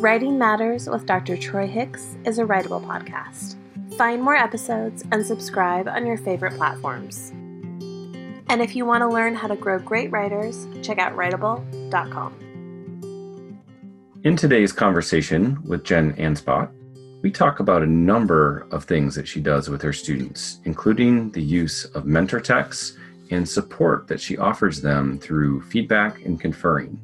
Writing Matters with Dr. Troy Hicks is a Writable podcast. Find more episodes and subscribe on your favorite platforms. And if you want to learn how to grow great writers, check out writable.com. In today's conversation with Jen Ansbach, we talk about a number of things that she does with her students, including the use of mentor texts and support that she offers them through feedback and conferring.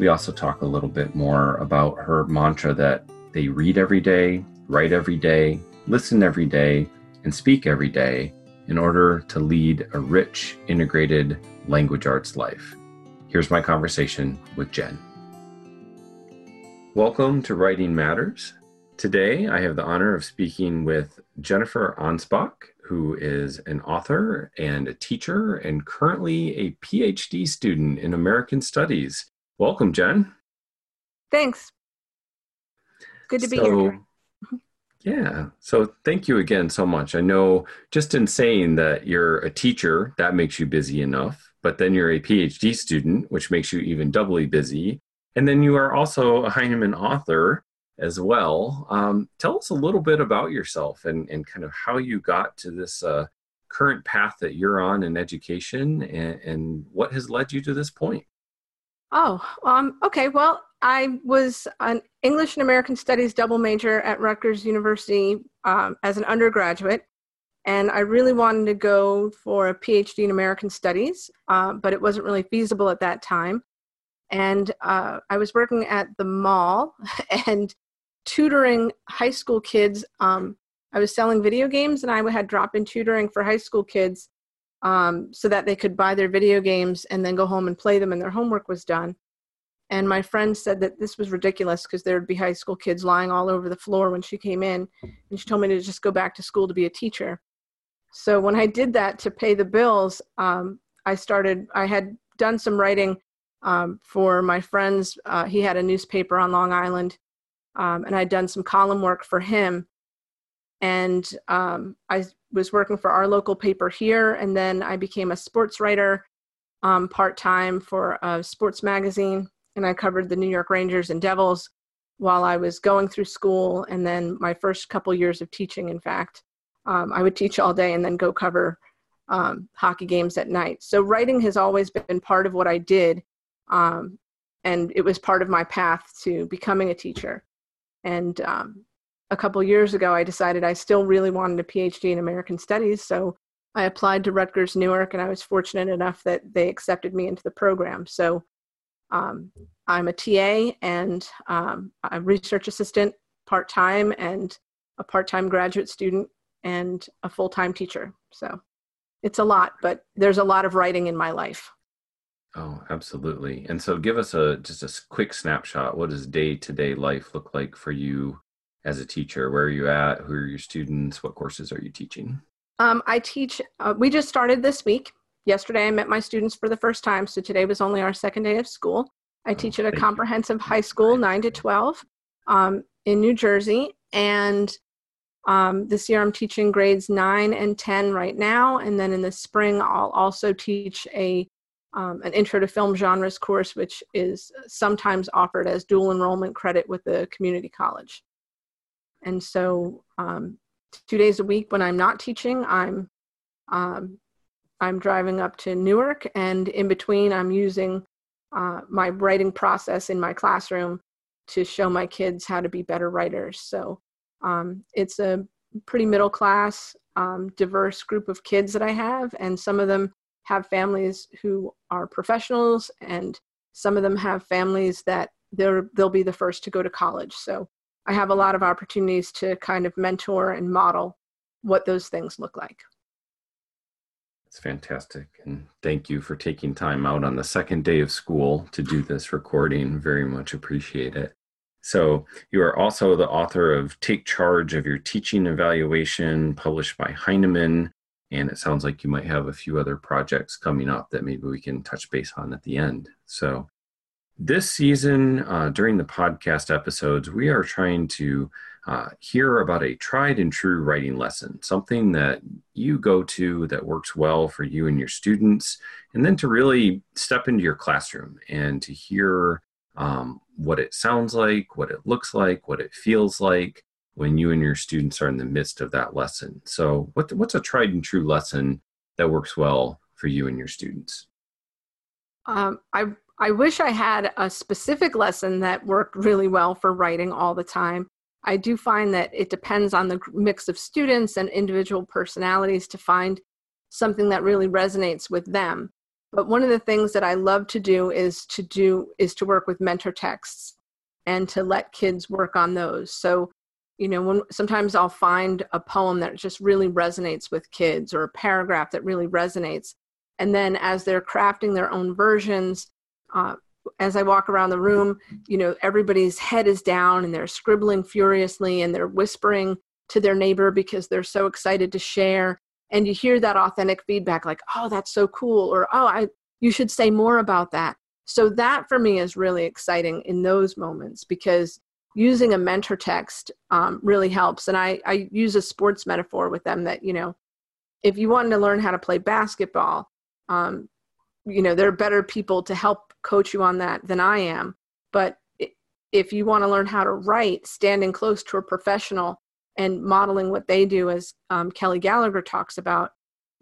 We also talk a little bit more about her mantra that they read every day, write every day, listen every day, and speak every day in order to lead a rich, integrated language arts life. Here's my conversation with Jen. Welcome to Writing Matters. Today, I have the honor of speaking with Jennifer Ansbach, who is an author and a teacher and currently a PhD student in American Studies Welcome, Jen. Thanks. Good to be here. Yeah. So thank you again so much. I know just in saying that you're a teacher, that makes you busy enough, but then you're a PhD student, which makes you even doubly busy. And then you are also a Heinemann author as well. Um, tell us a little bit about yourself and, and kind of how you got to this uh, current path that you're on in education and, and what has led you to this point. Oh, um, okay. Well, I was an English and American Studies double major at Rutgers University um, as an undergraduate, and I really wanted to go for a PhD in American Studies, uh, but it wasn't really feasible at that time. And uh, I was working at the mall and tutoring high school kids. Um, I was selling video games, and I had drop in tutoring for high school kids um, so that they could buy their video games and then go home and play them and their homework was done. And my friend said that this was ridiculous because there would be high school kids lying all over the floor when she came in. And she told me to just go back to school to be a teacher. So when I did that to pay the bills, um, I started, I had done some writing um, for my friends. Uh, he had a newspaper on Long Island, um, and I'd done some column work for him. And um, I was working for our local paper here, and then I became a sports writer um, part time for a sports magazine, and I covered the New York Rangers and Devils while I was going through school, and then my first couple years of teaching. In fact, um, I would teach all day and then go cover um, hockey games at night. So writing has always been part of what I did, um, and it was part of my path to becoming a teacher. And um, a couple years ago, I decided I still really wanted a PhD in American Studies. So I applied to Rutgers Newark, and I was fortunate enough that they accepted me into the program. So um, I'm a TA and um, a research assistant part time, and a part time graduate student, and a full time teacher. So it's a lot, but there's a lot of writing in my life. Oh, absolutely. And so give us a just a quick snapshot. What does day to day life look like for you as a teacher? Where are you at? Who are your students? What courses are you teaching? Um, I teach, uh, we just started this week. Yesterday, I met my students for the first time, so today was only our second day of school. I oh, teach at a comprehensive you. high school, 9 to 12, um, in New Jersey. And um, this year, I'm teaching grades 9 and 10 right now. And then in the spring, I'll also teach a um, an intro to film genres course, which is sometimes offered as dual enrollment credit with the community college. And so, um, two days a week when I'm not teaching, I'm um, I'm driving up to Newark, and in between, I'm using uh, my writing process in my classroom to show my kids how to be better writers. So um, it's a pretty middle class, um, diverse group of kids that I have, and some of them have families who are professionals, and some of them have families that they're they'll be the first to go to college. So I have a lot of opportunities to kind of mentor and model what those things look like. It's fantastic. And thank you for taking time out on the second day of school to do this recording. Very much appreciate it. So, you are also the author of Take Charge of Your Teaching Evaluation, published by Heinemann. And it sounds like you might have a few other projects coming up that maybe we can touch base on at the end. So, this season, uh, during the podcast episodes, we are trying to uh, hear about a tried and true writing lesson, something that you go to that works well for you and your students, and then to really step into your classroom and to hear um, what it sounds like, what it looks like, what it feels like when you and your students are in the midst of that lesson. So, what, what's a tried and true lesson that works well for you and your students? Um, I I wish I had a specific lesson that worked really well for writing all the time. I do find that it depends on the mix of students and individual personalities to find something that really resonates with them. But one of the things that I love to do is to do is to work with mentor texts and to let kids work on those. So, you know, when sometimes I'll find a poem that just really resonates with kids or a paragraph that really resonates. And then as they're crafting their own versions, uh, as I walk around the room, you know, everybody's head is down and they're scribbling furiously and they're whispering to their neighbor because they're so excited to share. And you hear that authentic feedback like, oh, that's so cool, or oh, I you should say more about that. So that for me is really exciting in those moments because using a mentor text um, really helps. And I, I use a sports metaphor with them that, you know, if you wanted to learn how to play basketball, um, you know, there are better people to help coach you on that than I am. But if you want to learn how to write, standing close to a professional and modeling what they do, as um, Kelly Gallagher talks about,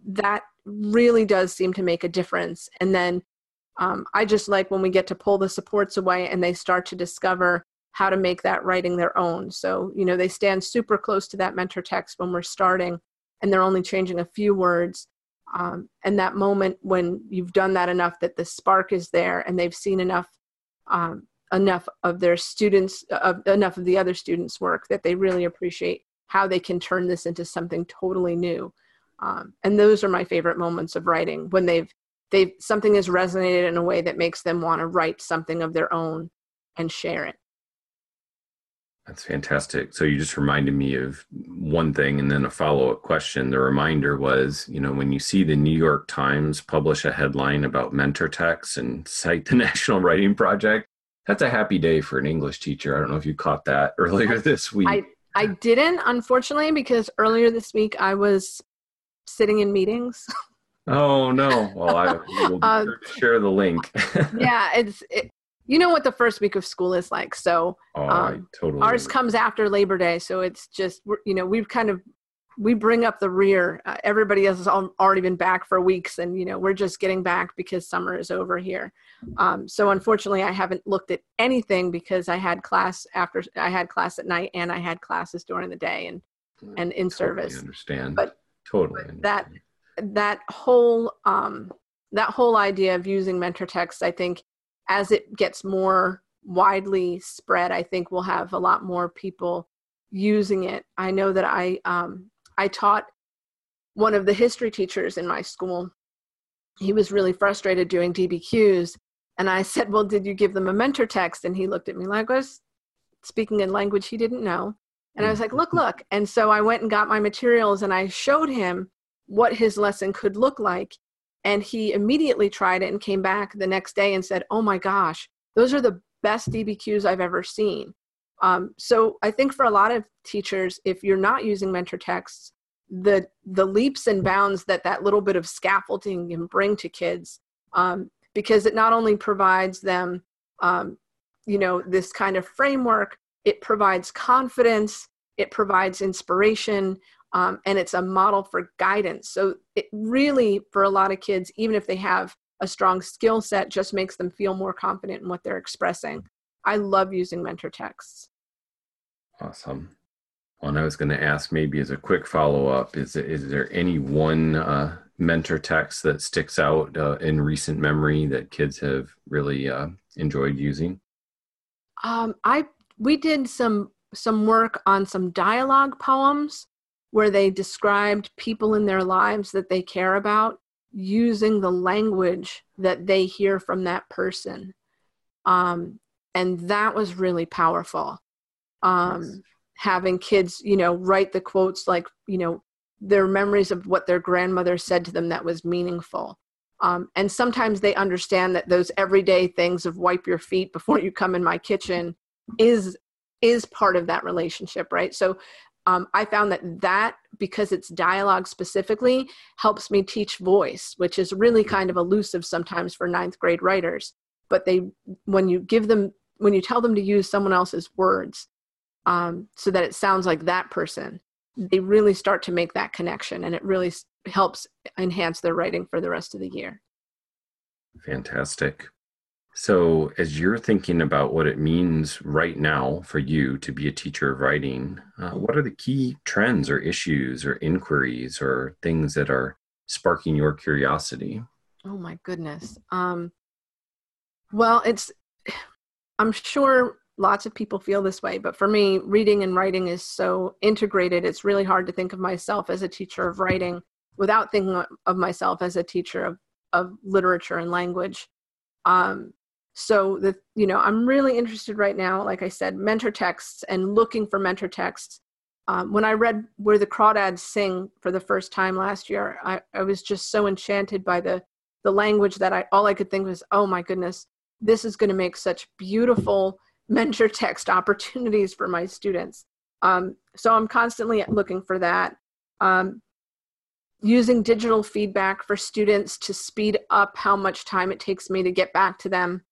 that really does seem to make a difference. And then um, I just like when we get to pull the supports away and they start to discover how to make that writing their own. So, you know, they stand super close to that mentor text when we're starting and they're only changing a few words um, and that moment when you've done that enough that the spark is there and they've seen enough um, enough of their students uh, enough of the other students work that they really appreciate how they can turn this into something totally new. Um, and those are my favorite moments of writing when they've they've something has resonated in a way that makes them want to write something of their own and share it that's fantastic. So you just reminded me of one thing and then a follow up question. The reminder was, you know, when you see the New York Times publish a headline about mentor texts and cite the National Writing Project, that's a happy day for an English teacher. I don't know if you caught that earlier this week. I, I didn't, unfortunately, because earlier this week I was sitting in meetings. Oh no! Well, I will uh, share the link. yeah, it's it, you know what the first week of school is like. So oh, um, totally ours comes after Labor Day, so it's just you know we've kind of we bring up the rear. Uh, everybody else has already been back for weeks, and you know we're just getting back because summer is over here. Um, so unfortunately, I haven't looked at anything because I had class after I had class at night and I had classes during the day and and in totally service. Understand? But totally but that that whole um, that whole idea of using mentor texts, I think, as it gets more widely spread, I think we'll have a lot more people using it. I know that I um, I taught one of the history teachers in my school. He was really frustrated doing DBQs, and I said, "Well, did you give them a mentor text?" And he looked at me like I was speaking in language he didn't know. And I was like, "Look, look!" And so I went and got my materials, and I showed him what his lesson could look like and he immediately tried it and came back the next day and said, Oh my gosh, those are the best DBQs I've ever seen. Um, so I think for a lot of teachers, if you're not using mentor texts, the the leaps and bounds that that little bit of scaffolding can bring to kids, um, because it not only provides them, um, you know, this kind of framework, it provides confidence, it provides inspiration, um, and it's a model for guidance. So it really, for a lot of kids, even if they have a strong skill set, just makes them feel more confident in what they're expressing. I love using mentor texts. Awesome. Well, and I was going to ask maybe as a quick follow up is, is there any one uh, mentor text that sticks out uh, in recent memory that kids have really uh, enjoyed using? Um, I we did some some work on some dialogue poems where they described people in their lives that they care about using the language that they hear from that person. Um, and that was really powerful. Um, yes. Having kids, you know, write the quotes like, you know, their memories of what their grandmother said to them that was meaningful. Um, and sometimes they understand that those everyday things of wipe your feet before you come in my kitchen is is part of that relationship right so um, I found that that, because it's dialogue specifically, helps me teach voice, which is really kind of elusive sometimes for ninth grade writers. But they, when you give them when you tell them to use someone else's words um, so that it sounds like that person they really start to make that connection and it really helps enhance their writing for the rest of the year. Fantastic so as you're thinking about what it means right now for you to be a teacher of writing uh, what are the key trends or issues or inquiries or things that are sparking your curiosity? Oh my goodness um, well it's i'm sure lots of people feel this way but for me reading and writing is so integrated it's really hard to think of myself as a teacher of writing without thinking of myself as a teacher of, of literature and language. Um, so the you know i'm really interested right now like i said mentor texts and looking for mentor texts um, when i read where the crawdads sing for the first time last year I, I was just so enchanted by the the language that i all i could think was oh my goodness this is going to make such beautiful mentor text opportunities for my students. Um, so I'm constantly looking for that. Um, using digital feedback for students to speed up how much time it takes me to get back to them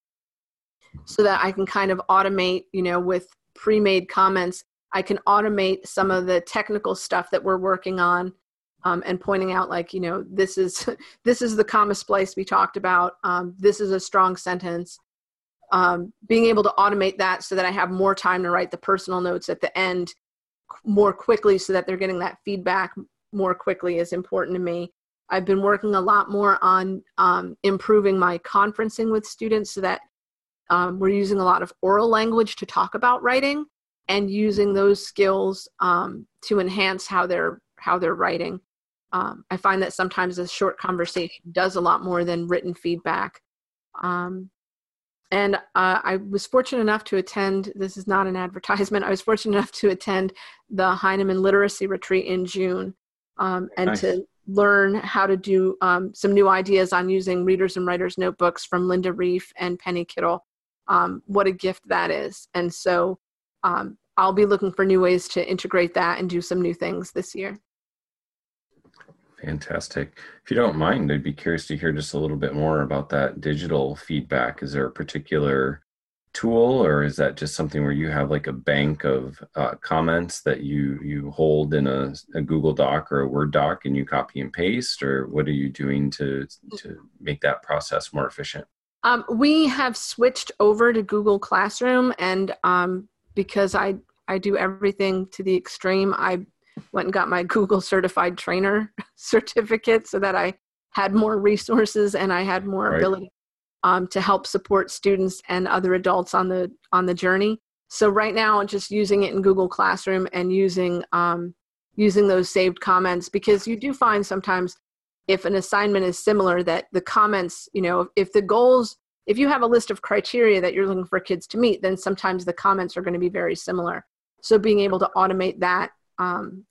so that I can kind of automate, you know, with pre made comments, I can automate some of the technical stuff that we're working on. Um, and pointing out like you know this is this is the comma splice we talked about um, this is a strong sentence um, being able to automate that so that I have more time to write the personal notes at the end more quickly so that they're getting that feedback more quickly is important to me. I've been working a lot more on um, improving my conferencing with students so that um, we're using a lot of oral language to talk about writing and using those skills um, to enhance how they're how they're writing. Um, I find that sometimes a short conversation does a lot more than written feedback. Um, and uh, I was fortunate enough to attend. This is not an advertisement. I was fortunate enough to attend the Heinemann Literacy Retreat in June, um, and nice. to learn how to do um, some new ideas on using readers and writers notebooks from Linda Rief and Penny Kittle. Um, what a gift that is! And so um, I'll be looking for new ways to integrate that and do some new things this year. Fantastic. If you don't mind, I'd be curious to hear just a little bit more about that digital feedback. Is there a particular tool, or is that just something where you have like a bank of uh, comments that you you hold in a, a, Google Doc or a Word doc, and you copy and paste, or what are you doing to to make that process more efficient? Um, we have switched over to Google Classroom, and um, because I I do everything to the extreme, I went and got my Google certified trainer certificate so that I had more resources and I had more right. ability um, to help support students and other adults on the on the journey. So right now, I'm just using it in Google Classroom and using um, using those saved comments because you do find sometimes if an assignment is similar that the comments, you know, if the goals, if you have a list of criteria that you're looking for kids to meet, then sometimes the comments are going to be very similar. So being able to automate that um,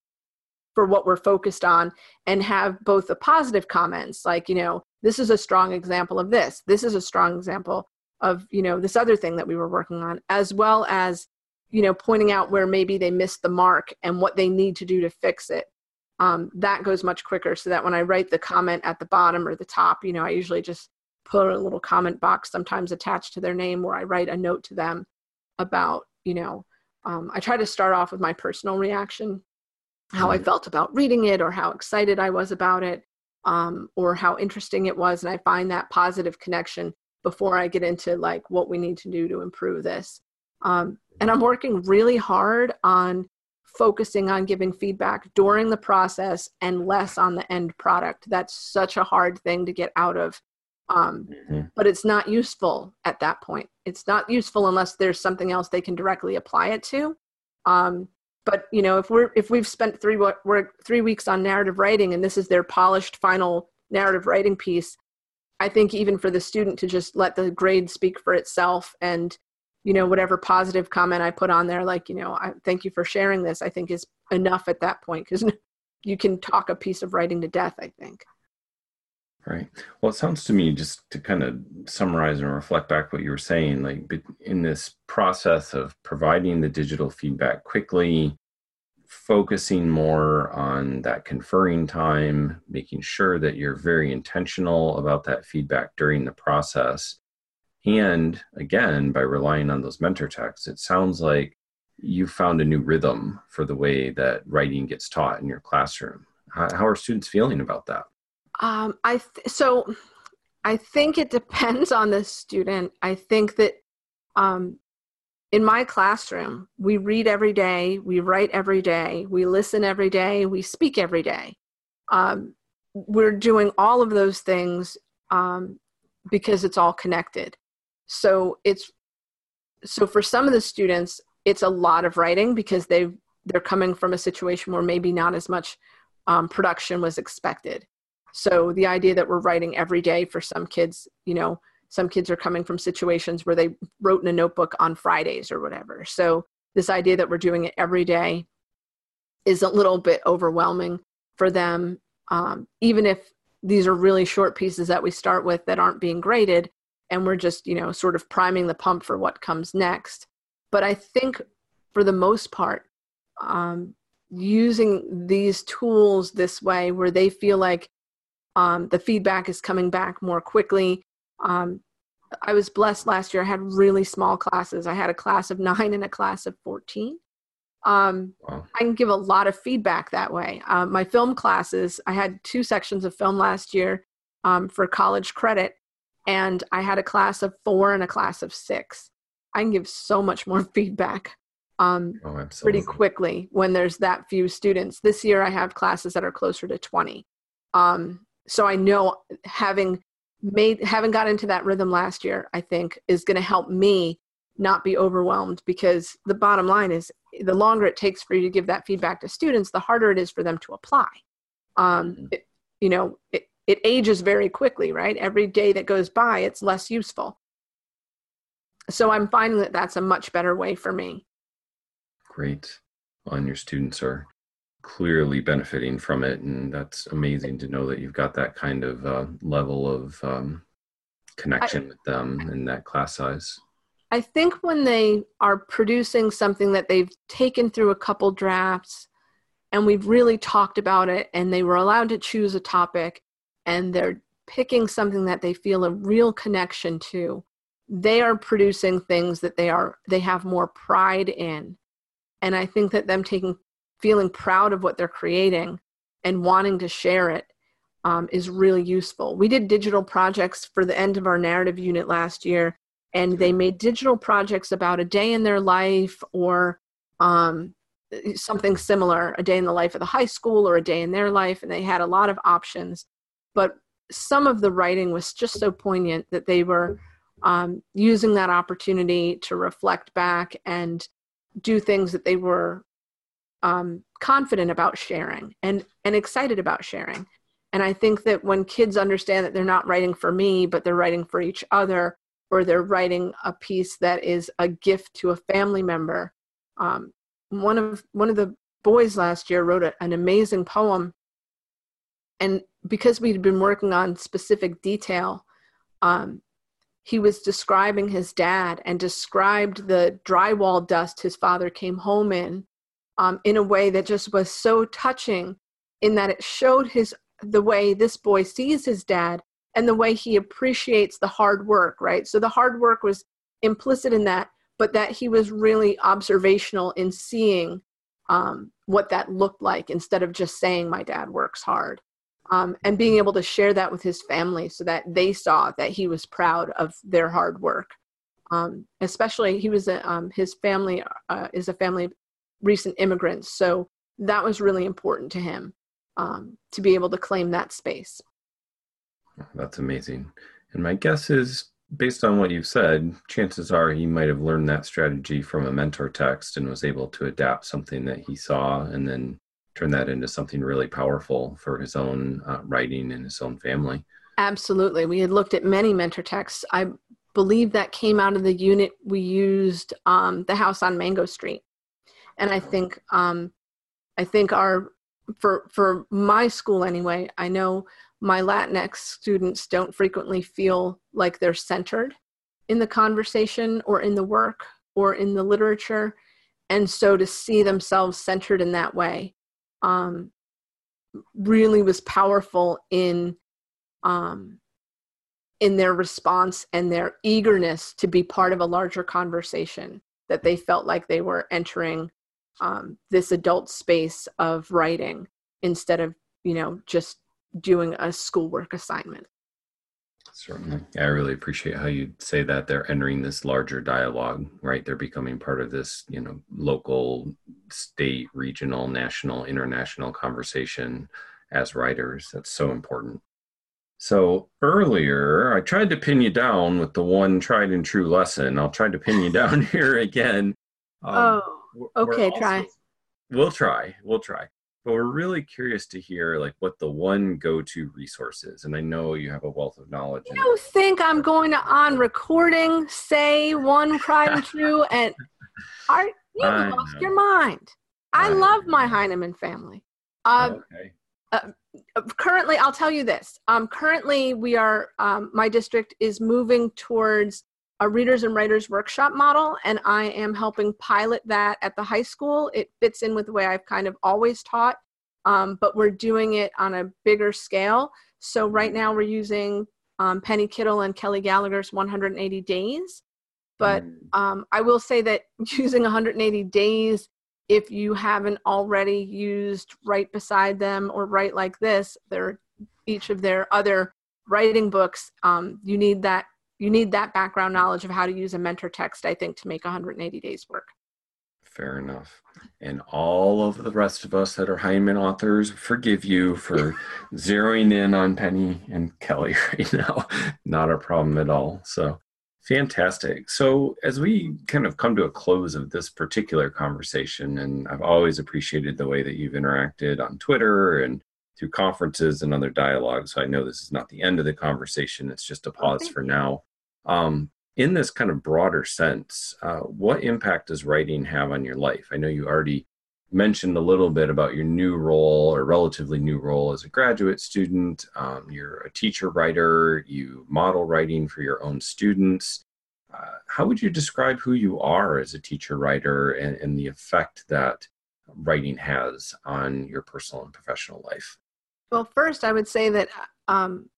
for what we're focused on and have both the positive comments like you know this is a strong example of this this is a strong example of you know this other thing that we were working on as well as you know pointing out where maybe they missed the mark and what they need to do to fix it um, that goes much quicker so that when i write the comment at the bottom or the top you know i usually just put a little comment box sometimes attached to their name where i write a note to them about you know um, i try to start off with my personal reaction how I mm-hmm. felt about reading it or how excited I was about it um, or how interesting it was. And I find that positive connection before I get into like what we need to do to improve this. Um, and I'm working really hard on focusing on giving feedback during the process and less on the end product. That's such a hard thing to get out of. Um, mm-hmm. But it's not useful at that point. It's not useful unless there's something else they can directly apply it to. Um, but you know if we're if we've spent three we're three weeks on narrative writing and this is their polished final narrative writing piece i think even for the student to just let the grade speak for itself and you know whatever positive comment i put on there like you know I, thank you for sharing this i think is enough at that point because you can talk a piece of writing to death i think Right. Well, it sounds to me, just to kind of summarize and reflect back what you were saying, like in this process of providing the digital feedback quickly, focusing more on that conferring time, making sure that you're very intentional about that feedback during the process, And again, by relying on those mentor texts, it sounds like you found a new rhythm for the way that writing gets taught in your classroom. How, are students feeling about that? Um, I th- so I think it depends on the student. I think that um, in my classroom, we read every day, we write every day, we listen every day, we speak every day. Um, we're doing all of those things um, because it's all connected. So it's so for some of the students, it's a lot of writing because they they're coming from a situation where maybe not as much um, production was expected. So the idea that we're writing every day for some kids, you know, some kids are coming from situations where they wrote in a notebook on Fridays or whatever. So this idea that we're doing it every day is a little bit overwhelming for them. Um, even if these are really short pieces that we start with that aren't being graded, and we're just, you know, sort of priming the pump for what comes next. But I think for the most part, um, using these tools this way where they feel like um, the feedback is coming back more quickly. Um, I was blessed last year. I had really small classes. I had a class of nine and a class of 14. Um, wow. I can give a lot of feedback that way. Uh, my film classes, I had two sections of film last year um, for college credit, and I had a class of four and a class of six. I can give so much more feedback um, oh, pretty quickly when there's that few students. This year I have classes that are closer to 20. Um, so I know having made having got into that rhythm last year, I think is going to help me not be overwhelmed because the bottom line is the longer it takes for you to give that feedback to students, the harder it is for them to apply. Um, mm-hmm. it, you know, it, it ages very quickly, right? Every day that goes by, it's less useful. So I'm finding that that's a much better way for me. Great. Well, and your students are clearly benefiting from it, and that's amazing to know that you've got that kind of uh, level of um, connection I, with them in that class size. I think when they are producing something that they've taken through a couple drafts and we've really talked about it and they were allowed to choose a topic and they're picking something that they feel a real connection to they are producing things that they are they have more pride in. And i think that them taking feeling proud of what they're creating and wanting to share it um, is really useful. We did digital projects for the end of our narrative unit last year and they made digital projects about a day in their life or um, something similar a day in the life of the high school or a day in their life and they had a lot of options but some of the writing was just so poignant that they were um, using that opportunity to reflect back and do things that they were um, confident about sharing and, and excited about sharing. And I think that when kids understand that they're not writing for me, but they're writing for each other, or they're writing a piece that is a gift to a family member. Um, one of one of the boys last year wrote a, an amazing poem, and because we'd been working on specific detail, um, he was describing his dad and described the drywall dust his father came home in um, in a way that just was so touching in that it showed his the way this boy sees his dad and the way he appreciates the hard work right? So the hard work was implicit in that but that he was really observational in seeing um, what that looked like instead of just saying my dad works hard um, and being able to share that with his family so that they saw that he was proud of their hard work. Um, especially he was a, um, his family uh, is a family of recent immigrants so that was really important to him um, to be able to claim that space. That's amazing. And my guess is based on what you've said chances are he might have learned that strategy from a mentor text and was able to adapt something that he saw and then turn that into something really powerful for his own uh, writing and his own family. Absolutely. We had looked at many mentor texts. I believe that came out of the unit we used um, the house on Mango Street. And I think um, I think our for for my school anyway, I know my Latinx students don't frequently feel like they're centered in the conversation or in the work or in the literature. And so to see themselves centered in that way um, really was powerful in um, in their response and their eagerness to be part of a larger conversation that they felt like they were entering um, this adult space of writing instead of you know just doing a schoolwork assignment certainly i really appreciate how you say that they're entering this larger dialogue right they're becoming part of this you know local state regional national international conversation as writers that's so important so earlier, I tried to pin you down with the one tried and true lesson. I'll try to pin you down here again. Um, oh, okay, also, try. We'll try. We'll try. But we're really curious to hear like what the one go-to resource is. And I know you have a wealth of knowledge. You think I'm going to on recording say one and true and are you lost know. your mind. I, I love my Heinemann family. Um, okay. Uh, currently, I'll tell you this. Um, currently, we are, um, my district is moving towards a readers and writers workshop model, and I am helping pilot that at the high school. It fits in with the way I've kind of always taught, um, but we're doing it on a bigger scale. So, right now, we're using um, Penny Kittle and Kelly Gallagher's 180 Days. But mm. um, I will say that using 180 days if you haven't already used Write Beside Them or Write Like This, they're each of their other writing books. Um, you need that you need that background knowledge of how to use a mentor text, I think, to make 180 days work. Fair enough. And all of the rest of us that are Heinemann authors forgive you for zeroing in on Penny and Kelly right now. Not a problem at all. So Fantastic. So, as we kind of come to a close of this particular conversation, and I've always appreciated the way that you've interacted on Twitter and through conferences and other dialogues. So, I know this is not the end of the conversation, it's just a pause okay. for now. Um, in this kind of broader sense, uh, what impact does writing have on your life? I know you already mentioned a little bit about your new role or relatively new role as a graduate student. Um, you're a teacher writer, you model writing for your own students. Uh, how would you describe who you are as a teacher writer and, and the effect that writing has on your personal and professional life? Well, first, I would say that um,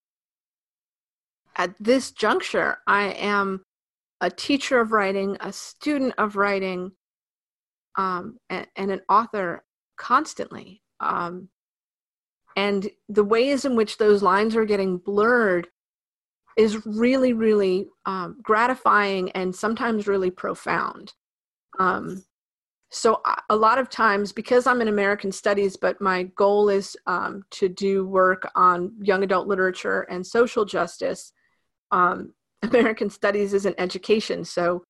at this juncture, I am a teacher of writing, a student of writing, um, and, and, an author constantly. Um, and the ways in which those lines are getting blurred is really, really um, gratifying and sometimes really profound. Um, so, a lot of times, because I'm in American Studies, but my goal is um, to do work on young adult literature and social justice, um, American Studies is an education. So,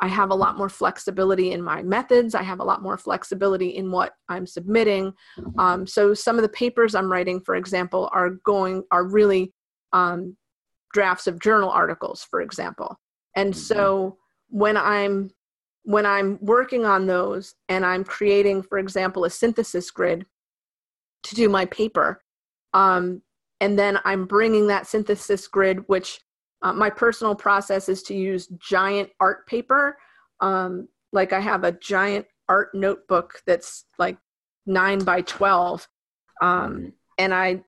I have a lot more flexibility in my methods. I have a lot more flexibility in what I'm submitting. Um, so some of the papers I'm writing, for example, are going are really um, drafts of journal articles, for example. And mm-hmm. so when I'm when I'm working on those and I'm creating, for example, a synthesis grid to do my paper, um, and then I'm bringing that synthesis grid, which uh, my personal process is to use giant art paper. Um, like I have a giant art notebook that's like nine by 12. Um, and I,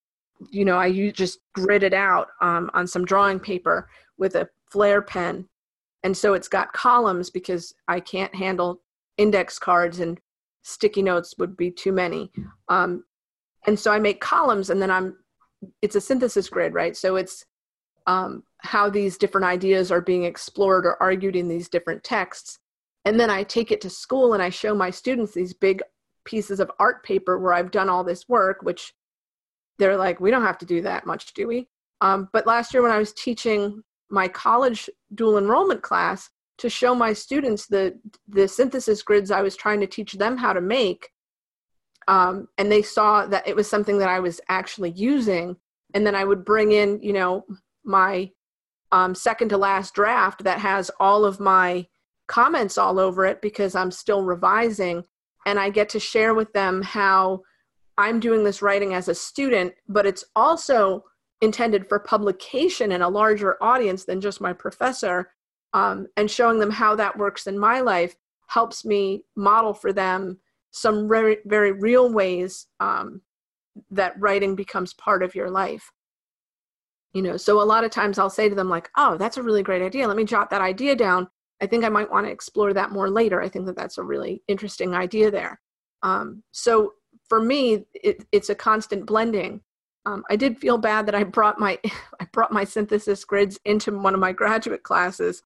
you know, I use, just grid it out um, on some drawing paper with a Flair pen. And so it's got columns because I can't handle index cards and sticky notes would be too many. Um, and so I make columns and then I'm, it's a synthesis grid, right? So it's um, how these different ideas are being explored or argued in these different texts. And then I take it to school and I show my students these big pieces of art paper where I've done all this work, which they're like, we don't have to do that much, do we? Um, but last year when I was teaching my college dual enrollment class to show my students the the synthesis grids I was trying to teach them how to make, um, and they saw that it was something that I was actually using, and then I would bring in, you know, my um, second to last draft that has all of my comments all over it because I'm still revising. And I get to share with them how I'm doing this writing as a student, but it's also intended for publication in a larger audience than just my professor. Um, and showing them how that works in my life helps me model for them some very, very real ways um, that writing becomes part of your life. you know so a lot of times i'll say to them like oh that's a really great idea let me jot that idea down i think i might want to explore that more later i think that that's a really interesting idea there um, so for me it, it's a constant blending um, i did feel bad that i brought my i brought my synthesis grids into one of my graduate classes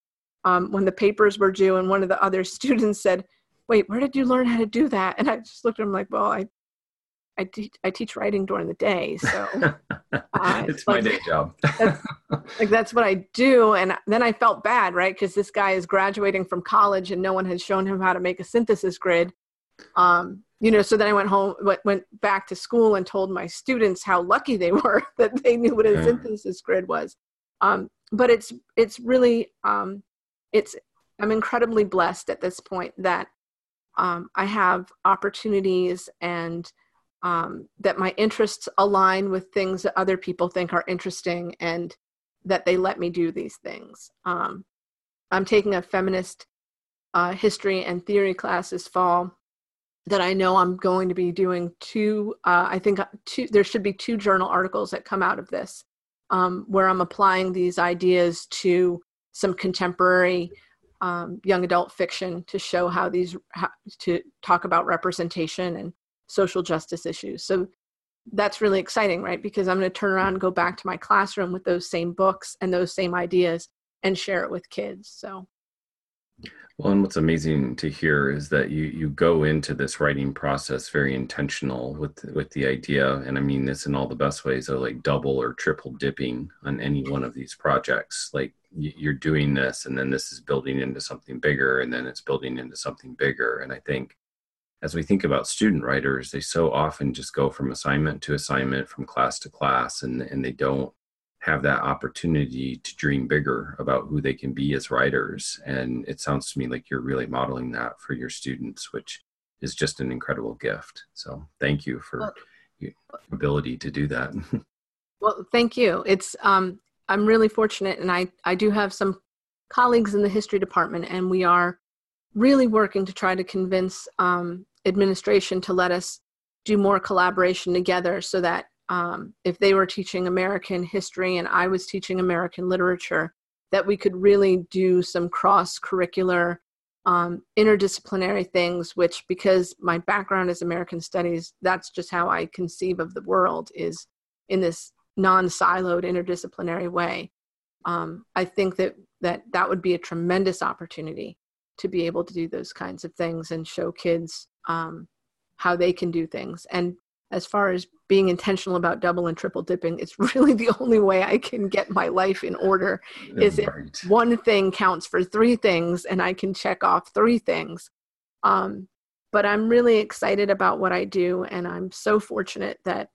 um, when the papers were due and one of the other students said wait where did you learn how to do that and i just looked at him like well i I, te- I teach writing during the day, so uh, it's like, my day job. that's, like that's what I do, and then I felt bad, right? Because this guy is graduating from college, and no one has shown him how to make a synthesis grid. Um, you know, so then I went home, went, went back to school, and told my students how lucky they were that they knew what a yeah. synthesis grid was. Um, but it's it's really um, it's I'm incredibly blessed at this point that um, I have opportunities and um, that my interests align with things that other people think are interesting and that they let me do these things. Um, I'm taking a feminist uh, history and theory class this fall that I know I'm going to be doing two, uh, I think uh, two, there should be two journal articles that come out of this um, where I'm applying these ideas to some contemporary um, young adult fiction to show how these, how, to talk about representation and social justice issues. So that's really exciting, right? Because I'm going to turn around and go back to my classroom with those same books and those same ideas and share it with kids. So well, and what's amazing to hear is that you you go into this writing process very intentional with with the idea, and I mean this in all the best ways of like double or triple dipping on any one of these projects. Like you're doing this, and then this is building into something bigger, and then it's building into something bigger. And I think as we think about student writers, they so often just go from assignment to assignment, from class to class, and, and they don't have that opportunity to dream bigger about who they can be as writers. And it sounds to me like you're really modeling that for your students, which is just an incredible gift. So thank you for well, your ability to do that. well, thank you. It's um, I'm really fortunate, and I I do have some colleagues in the history department, and we are really working to try to convince um, administration to let us do more collaboration together so that um, if they were teaching American history and I was teaching American literature, that we could really do some cross curricular, um, interdisciplinary things, which, because my background is American studies, that's just how I conceive of the world is in this non siloed interdisciplinary way. Um, I think that, that that would be a tremendous opportunity to be able to do those kinds of things and show kids um, how they can do things. And as far as being intentional about double and triple dipping, it's really the only way I can get my life in order is right. if one thing counts for three things and I can check off three things. Um, but I'm really excited about what I do, and I'm so fortunate that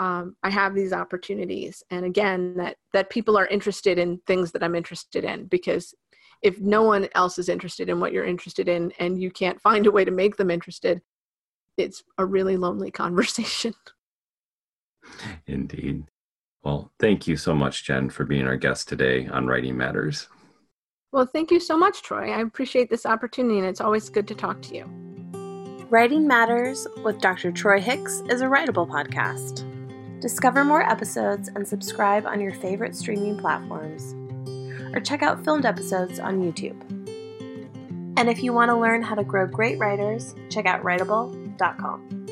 um, I have these opportunities. And again, that that people are interested in things that I'm interested in because if no one else is interested in what you're interested in and you can't find a way to make them interested it's a really lonely conversation. Indeed. Well thank you so much jen for being our guest today on writing matters. Well thank you so much troy. I appreciate this opportunity and it's always good to talk to you. Writing matters with dr troy hicks is a writable podcast. Discover more episodes and subscribe on your favorite streaming platforms. Or check out filmed episodes on YouTube. And if you want to learn how to grow great writers, check out com.